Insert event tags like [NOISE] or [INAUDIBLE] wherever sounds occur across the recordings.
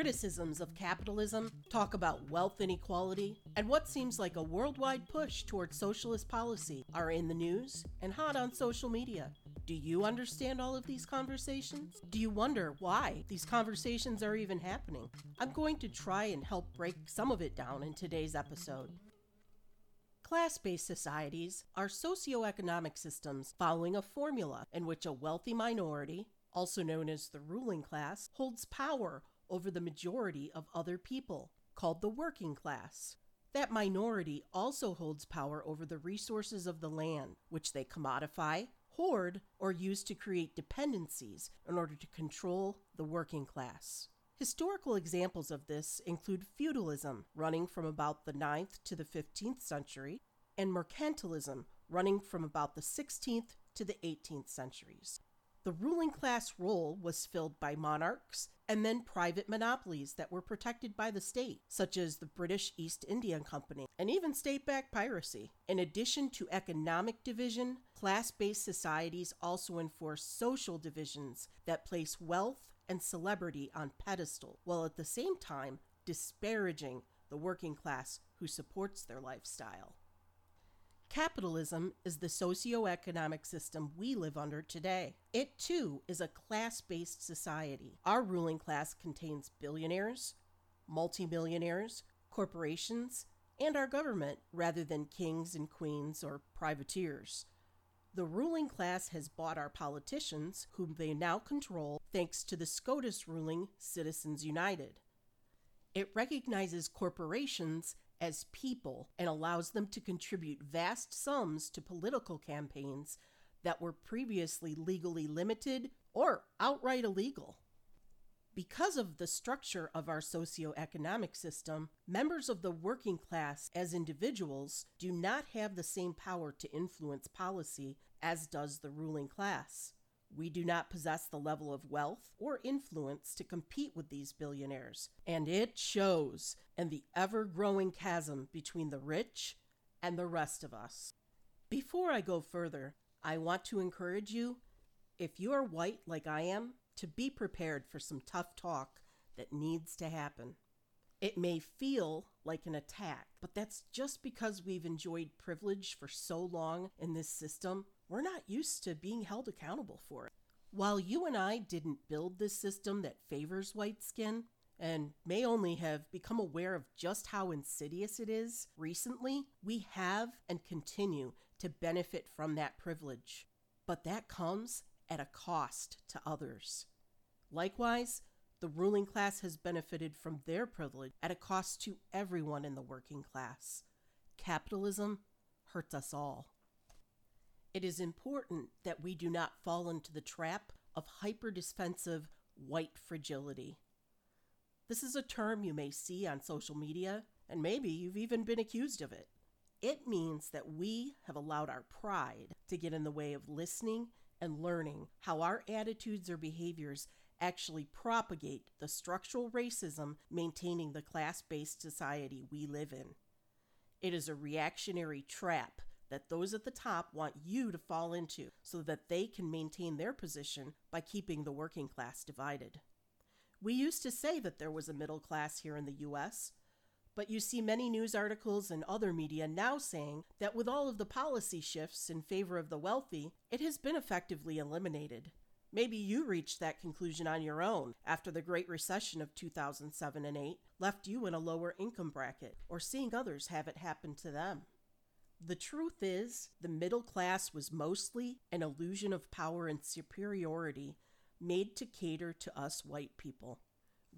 Criticisms of capitalism talk about wealth inequality, and what seems like a worldwide push toward socialist policy are in the news and hot on social media. Do you understand all of these conversations? Do you wonder why these conversations are even happening? I'm going to try and help break some of it down in today's episode. Class based societies are socioeconomic systems following a formula in which a wealthy minority, also known as the ruling class, holds power over the majority of other people, called the working class. That minority also holds power over the resources of the land, which they commodify, hoard, or use to create dependencies in order to control the working class. Historical examples of this include feudalism, running from about the 9th to the 15th century, and mercantilism, running from about the 16th to the 18th centuries. The ruling class role was filled by monarchs and then private monopolies that were protected by the state, such as the British East India Company, and even state backed piracy. In addition to economic division, class based societies also enforce social divisions that place wealth and celebrity on pedestal, while at the same time disparaging the working class who supports their lifestyle. Capitalism is the socio-economic system we live under today. It too is a class based society. Our ruling class contains billionaires, multimillionaires, corporations, and our government rather than kings and queens or privateers. The ruling class has bought our politicians, whom they now control thanks to the SCOTUS ruling Citizens United. It recognizes corporations as people and allows them to contribute vast sums to political campaigns that were previously legally limited or outright illegal. Because of the structure of our socioeconomic system, members of the working class as individuals do not have the same power to influence policy as does the ruling class. We do not possess the level of wealth or influence to compete with these billionaires, and it shows in the ever growing chasm between the rich and the rest of us. Before I go further, I want to encourage you, if you are white like I am, to be prepared for some tough talk that needs to happen. It may feel like an attack, but that's just because we've enjoyed privilege for so long in this system we're not used to being held accountable for it. While you and I didn't build this system that favors white skin, and may only have become aware of just how insidious it is recently, we have and continue to benefit from that privilege. But that comes at a cost to others. Likewise, the ruling class has benefited from their privilege at a cost to everyone in the working class. Capitalism hurts us all. It is important that we do not fall into the trap of hyper-defensive white fragility. This is a term you may see on social media, and maybe you've even been accused of it. It means that we have allowed our pride to get in the way of listening and learning how our attitudes or behaviors actually propagate the structural racism maintaining the class based society we live in. It is a reactionary trap that those at the top want you to fall into so that they can maintain their position by keeping the working class divided. We used to say that there was a middle class here in the US, but you see many news articles and other media now saying that with all of the policy shifts in favor of the wealthy, it has been effectively eliminated. Maybe you reached that conclusion on your own after the Great Recession of 2007 and 8 left you in a lower income bracket, or seeing others have it happen to them. The truth is, the middle class was mostly an illusion of power and superiority made to cater to us white people.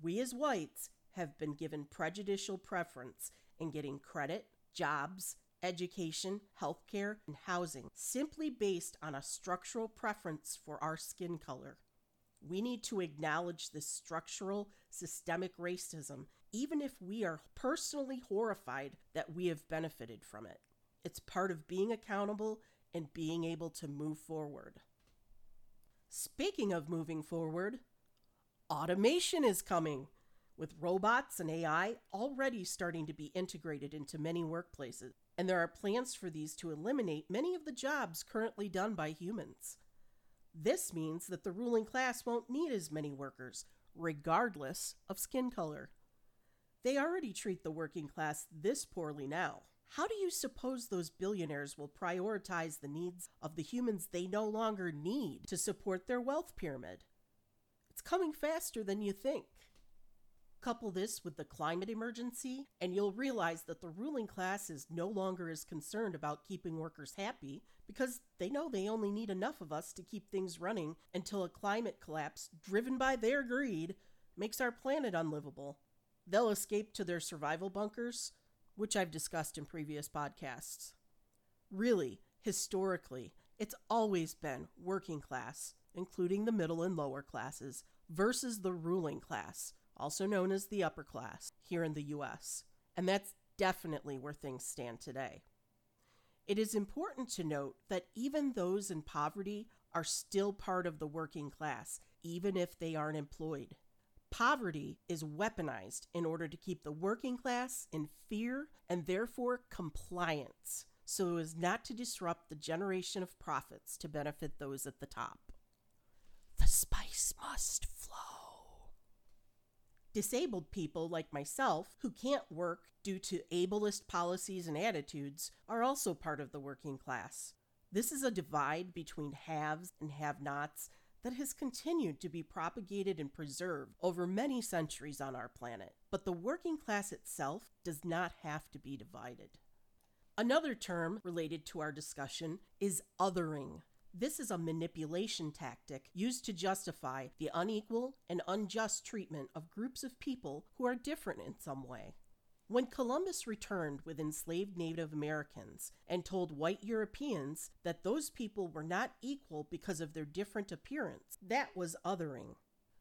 We as whites have been given prejudicial preference in getting credit, jobs, education, healthcare, and housing simply based on a structural preference for our skin color. We need to acknowledge this structural, systemic racism, even if we are personally horrified that we have benefited from it. It's part of being accountable and being able to move forward. Speaking of moving forward, automation is coming, with robots and AI already starting to be integrated into many workplaces, and there are plans for these to eliminate many of the jobs currently done by humans. This means that the ruling class won't need as many workers regardless of skin color. They already treat the working class this poorly now. How do you suppose those billionaires will prioritize the needs of the humans they no longer need to support their wealth pyramid? It's coming faster than you think. Couple this with the climate emergency, and you'll realize that the ruling class is no longer as concerned about keeping workers happy because they know they only need enough of us to keep things running until a climate collapse driven by their greed makes our planet unlivable. They'll escape to their survival bunkers, which I've discussed in previous podcasts. Really, historically, it's always been working class, including the middle and lower classes, versus the ruling class also known as the upper class, here in the US. And that's definitely where things stand today. It is important to note that even those in poverty are still part of the working class, even if they aren't employed. Poverty is weaponized in order to keep the working class in fear and therefore compliance, so as not to disrupt the generation of profits to benefit those at the top. The spice must flow. Disabled people like myself, who can't work due to ableist policies and attitudes, are also part of the working class. This is a divide between haves and have nots that has continued to be propagated and preserved over many centuries on our planet. But the working class itself does not have to be divided. Another term related to our discussion is othering. This is a manipulation tactic used to justify the unequal and unjust treatment of groups of people who are different in some way. When Columbus returned with enslaved Native Americans and told white Europeans that those people were not equal because of their different appearance, that was othering.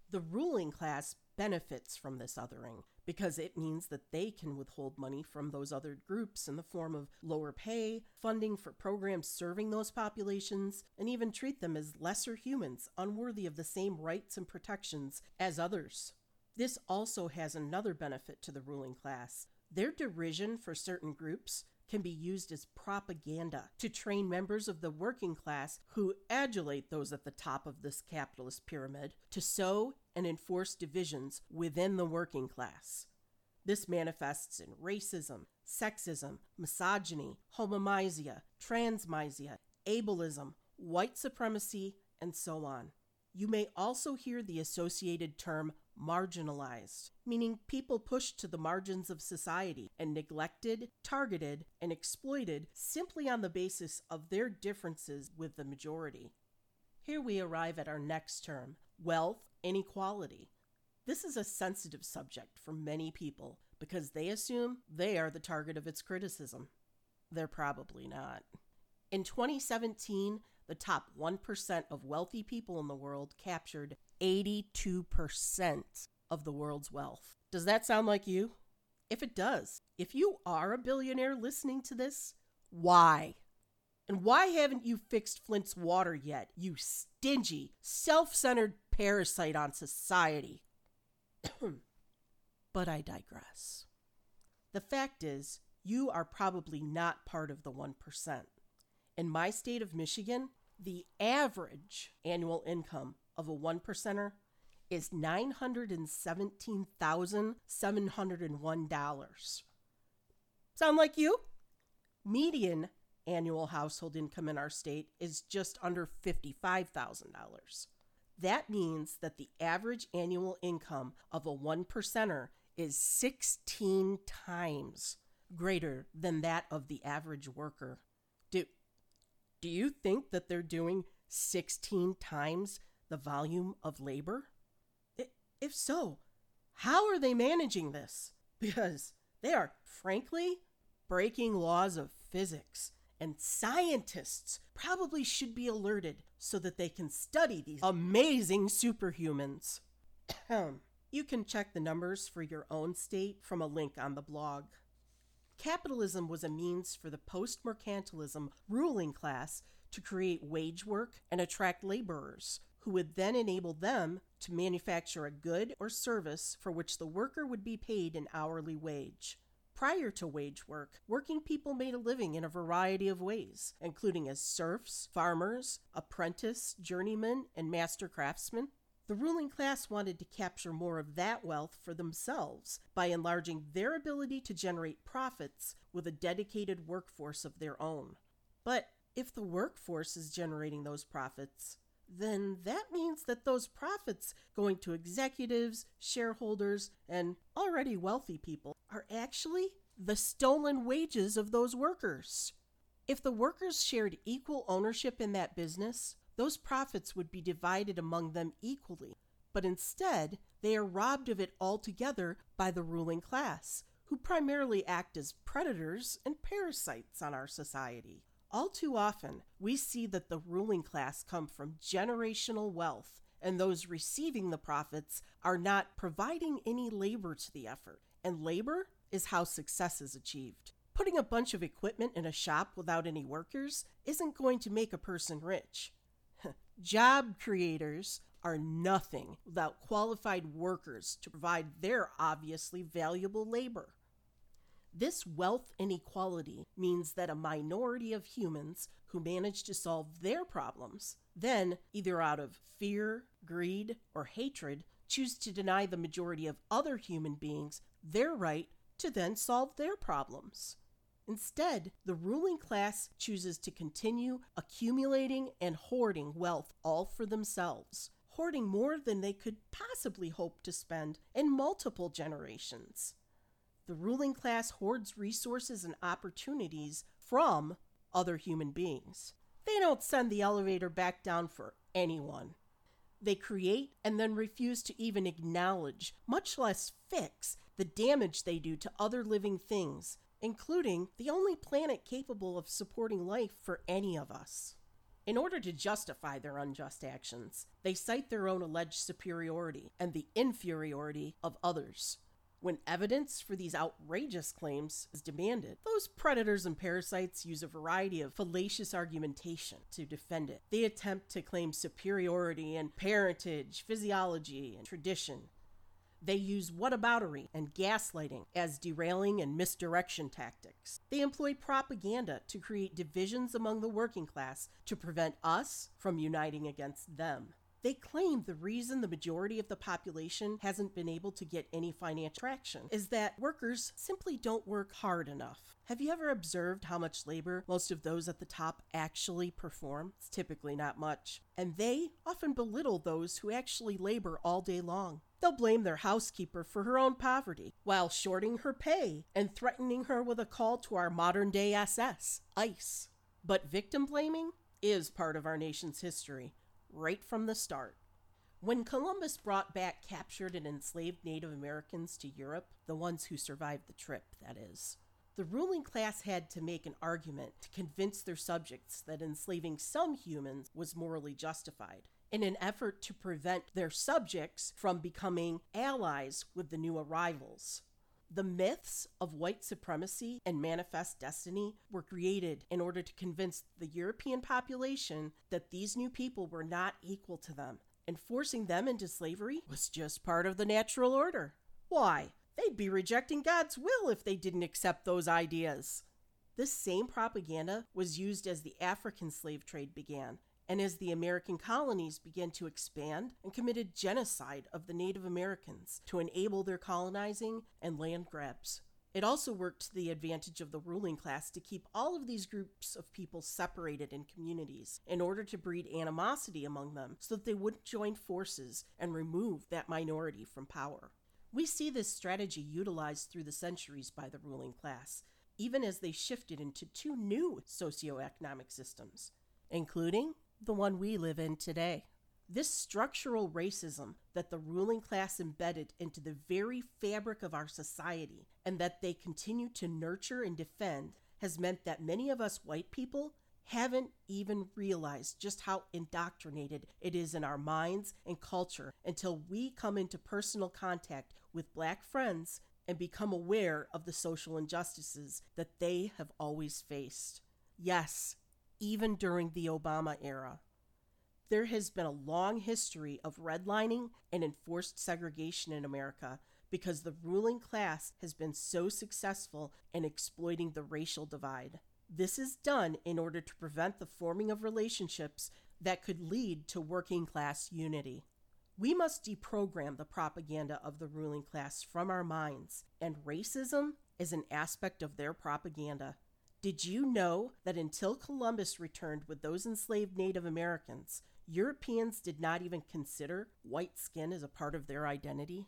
The ruling class benefits from this othering because it means that they can withhold money from those other groups in the form of lower pay, funding for programs serving those populations, and even treat them as lesser humans unworthy of the same rights and protections as others. This also has another benefit to the ruling class. Their derision for certain groups can be used as propaganda to train members of the working class who adulate those at the top of this capitalist pyramid to sow and enforce divisions within the working class. This manifests in racism, sexism, misogyny, homomisia, transmisia, ableism, white supremacy, and so on. You may also hear the associated term marginalized, meaning people pushed to the margins of society and neglected, targeted, and exploited simply on the basis of their differences with the majority. Here we arrive at our next term wealth inequality. This is a sensitive subject for many people because they assume they are the target of its criticism. They're probably not. In 2017, the top 1% of wealthy people in the world captured 82% of the world's wealth. Does that sound like you? If it does, if you are a billionaire listening to this, why? And why haven't you fixed Flint's water yet, you stingy, self centered parasite on society? [CLEARS THROAT] but I digress. The fact is, you are probably not part of the 1%. In my state of Michigan, the average annual income of a one percenter is $917,701. Sound like you? Median annual household income in our state is just under $55,000. That means that the average annual income of a one percenter is 16 times greater than that of the average worker. Do, do you think that they're doing 16 times the volume of labor? If so, how are they managing this? [LAUGHS] Because they are, frankly, breaking laws of physics, and scientists probably should be alerted so that they can study these amazing superhumans. you can check the numbers for your own state from a link on the blog. Capitalism was a means for the post mercantilism ruling class to create wage work and attract laborers who would then enable them to manufacture a good or service for which the worker would be paid an hourly wage. Prior to wage work, working people made a living in a variety of ways, including as serfs, farmers, apprentice, journeymen, and master craftsmen. The ruling class wanted to capture more of that wealth for themselves by enlarging their ability to generate profits with a dedicated workforce of their own. But if the workforce is generating those profits, then that means that those profits going to executives, shareholders, and already wealthy people are actually the stolen wages of those workers. If the workers shared equal ownership in that business, those profits would be divided among them equally. But instead, they are robbed of it altogether by the ruling class, who primarily act as predators and parasites on our society. All too often, we see that the ruling class come from generational wealth, and those receiving the profits are not providing any labor to the effort. And labor is how success is achieved. Putting a bunch of equipment in a shop without any workers isn't going to make a person rich. [LAUGHS] Job creators are nothing without qualified workers to provide their obviously valuable labor. This wealth inequality means that a minority of humans who manage to solve their problems then, either out of fear, greed, or hatred, choose to deny the majority of other human beings their right to then solve their problems. Instead, the ruling class chooses to continue accumulating and hoarding wealth all for themselves, hoarding more than they could possibly hope to spend in multiple generations the ruling class hoards resources and opportunities from other human beings. They don't send the elevator back down for anyone. They create and then refuse to even acknowledge, much less fix, the damage they do to other living things, including the only planet capable of supporting life for any of us. In order to justify their unjust actions, they cite their own alleged superiority and the inferiority of others. When evidence for these outrageous claims is demanded, those predators and parasites use a variety of fallacious argumentation to defend it. They attempt to claim superiority in parentage, physiology, and tradition. They use whataboutery and gaslighting as derailing and misdirection tactics. They employ propaganda to create divisions among the working class to prevent us from uniting against them. They claim the reason the majority of the population hasn't been able to get any financial traction is that workers simply don't work hard enough. Have you ever observed how much labor most of those at the top actually perform? It's typically not much. And they often belittle those who actually labor all day long. They'll blame their housekeeper for her own poverty while shorting her pay and threatening her with a call to our modern day SS, ICE. But victim blaming is part of our nation's history right from the start. When Columbus brought back captured and enslaved Native Americans to Europe, the ones who survived the trip, that is, the ruling class had to make an argument to convince their subjects that enslaving some humans was morally justified, in an effort to prevent their subjects from becoming allies with the new arrivals. The myths of white supremacy and manifest destiny were created in order to convince the European population that these new people were not equal to them, and forcing them into slavery was just part of the natural order. Why? They'd be rejecting God's will if they didn't accept those ideas. This same propaganda was used as the African slave trade began, and as the American colonies began to expand and committed genocide of the Native Americans to enable their colonizing and land grabs. It also worked to the advantage of the ruling class to keep all of these groups of people separated in communities in order to breed animosity among them so that they wouldn't join forces and remove that minority from power. We see this strategy utilized through the centuries by the ruling class, even as they shifted into two new socioeconomic systems, including the one we live in today. This structural racism that the ruling class embedded into the very fabric of our society and that they continue to nurture and defend has meant that many of us white people haven't even realized just how indoctrinated it is in our minds and culture until we come into personal contact with black friends and become aware of the social injustices that they have always faced. Yes, even during the Obama era. There has been a long history of redlining and enforced segregation in America because the ruling class has been so successful in exploiting the racial divide. This is done in order to prevent the forming of relationships that could lead to working class unity. We must deprogram the propaganda of the ruling class from our minds, and racism is an aspect of their propaganda. Did you know that until Columbus returned with those enslaved Native Americans, Europeans did not even consider white skin as a part of their identity?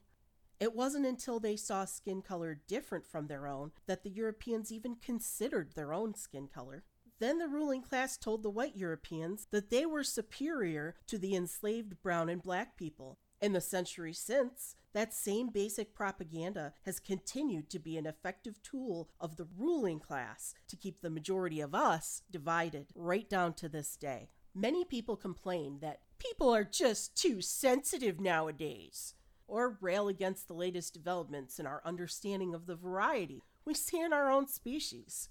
It wasn't until they saw skin color different from their own that the Europeans even considered their own skin color. Then the ruling class told the white Europeans that they were superior to the enslaved brown and black people. In the century since, that same basic propaganda has continued to be an effective tool of the ruling class to keep the majority of us divided right down to this day. Many people complain that people are just too sensitive nowadays, or rail against the latest developments in our understanding of the variety we see in our own species.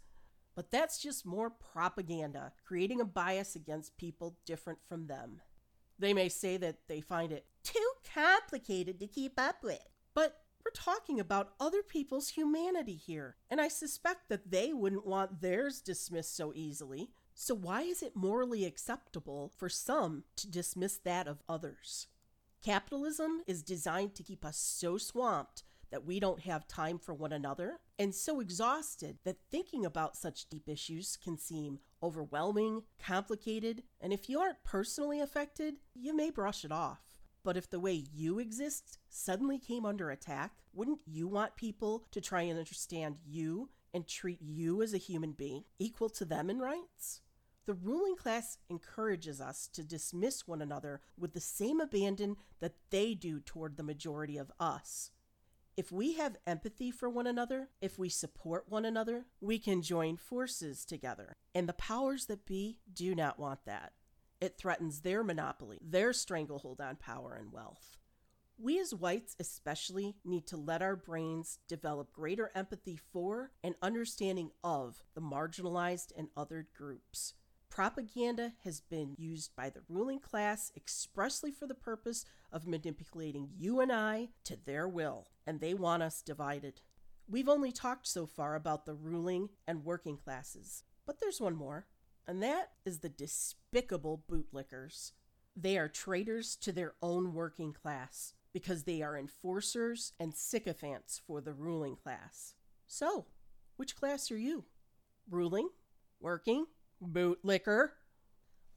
But that's just more propaganda, creating a bias against people different from them. They may say that they find it too complicated to keep up with. But we're talking about other people's humanity here, and I suspect that they wouldn't want theirs dismissed so easily. So, why is it morally acceptable for some to dismiss that of others? Capitalism is designed to keep us so swamped that we don't have time for one another, and so exhausted that thinking about such deep issues can seem overwhelming, complicated, and if you aren't personally affected, you may brush it off. But if the way you exist suddenly came under attack, wouldn't you want people to try and understand you and treat you as a human being equal to them in rights? The ruling class encourages us to dismiss one another with the same abandon that they do toward the majority of us. If we have empathy for one another, if we support one another, we can join forces together. And the powers that be do not want that. It threatens their monopoly, their stranglehold on power and wealth. We as whites, especially, need to let our brains develop greater empathy for and understanding of the marginalized and othered groups. Propaganda has been used by the ruling class expressly for the purpose of manipulating you and I to their will, and they want us divided. We've only talked so far about the ruling and working classes, but there's one more, and that is the despicable bootlickers. They are traitors to their own working class because they are enforcers and sycophants for the ruling class. So, which class are you? Ruling? Working? bootlicker.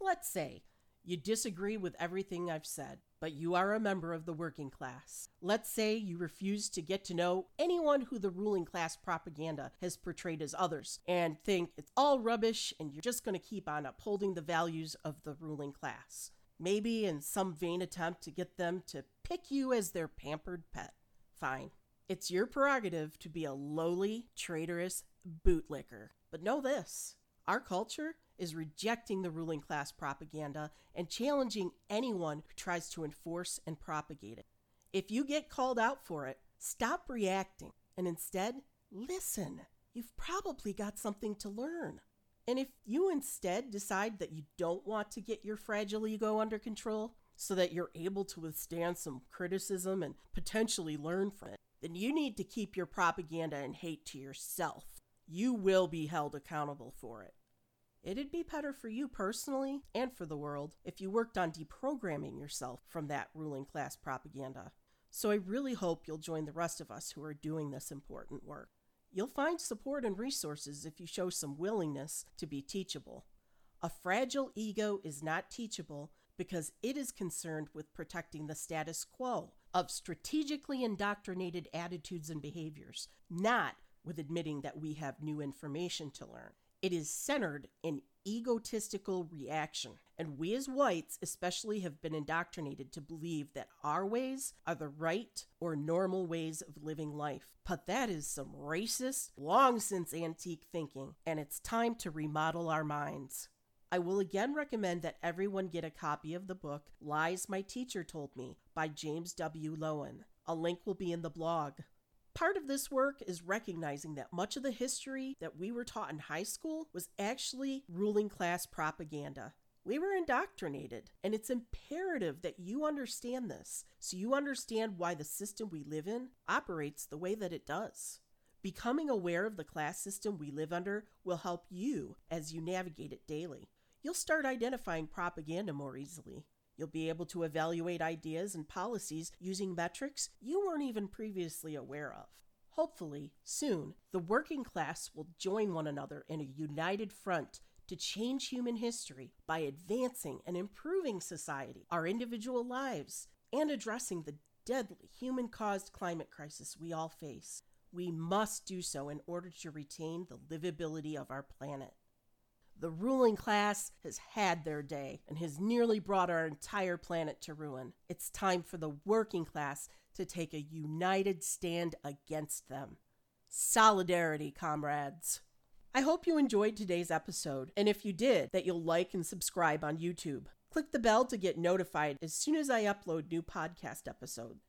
Let's say you disagree with everything I've said, but you are a member of the working class. Let's say you refuse to get to know anyone who the ruling class propaganda has portrayed as others and think it's all rubbish and you're just going to keep on upholding the values of the ruling class. Maybe in some vain attempt to get them to pick you as their pampered pet. Fine. It's your prerogative to be a lowly, traitorous bootlicker. But know this our culture is rejecting the ruling class propaganda and challenging anyone who tries to enforce and propagate it. If you get called out for it, stop reacting and instead listen. You've probably got something to learn. And if you instead decide that you don't want to get your fragile ego under control so that you're able to withstand some criticism and potentially learn from it, then you need to keep your propaganda and hate to yourself you will be held accountable for it. It'd be better for you personally and for the world if you worked on deprogramming yourself from that ruling class propaganda. So I really hope you'll join the rest of us who are doing this important work. You'll find support and resources if you show some willingness to be teachable. A fragile ego is not teachable because it is concerned with protecting the status quo of strategically indoctrinated attitudes and behaviors, not with admitting that we have new information to learn. It is centered in egotistical reaction. And we as whites, especially, have been indoctrinated to believe that our ways are the right or normal ways of living life. But that is some racist, long since antique thinking, and it's time to remodel our minds. I will again recommend that everyone get a copy of the book Lies My Teacher Told Me by James W. Loewen. A link will be in the blog. Part of this work is recognizing that much of the history that we were taught in high school was actually ruling class propaganda. We were indoctrinated, and it's imperative that you understand this so you understand why the system we live in operates the way that it does. Becoming aware of the class system we live under will help you as you navigate it daily. You'll start identifying propaganda more easily. You'll be able to evaluate ideas and policies using metrics you weren't even previously aware of. Hopefully, soon, the working class will join one another in a united front to change human history by advancing and improving society, our individual lives, and addressing the deadly human caused climate crisis we all face. We must do so in order to retain the livability of our planet. The ruling class has had their day and has nearly brought our entire planet to ruin. It's time for the working class to take a united stand against them. Solidarity, comrades. I hope you enjoyed today's episode, and if you did, that you'll like and subscribe on YouTube. Click the bell to get notified as soon as I upload new podcast episodes.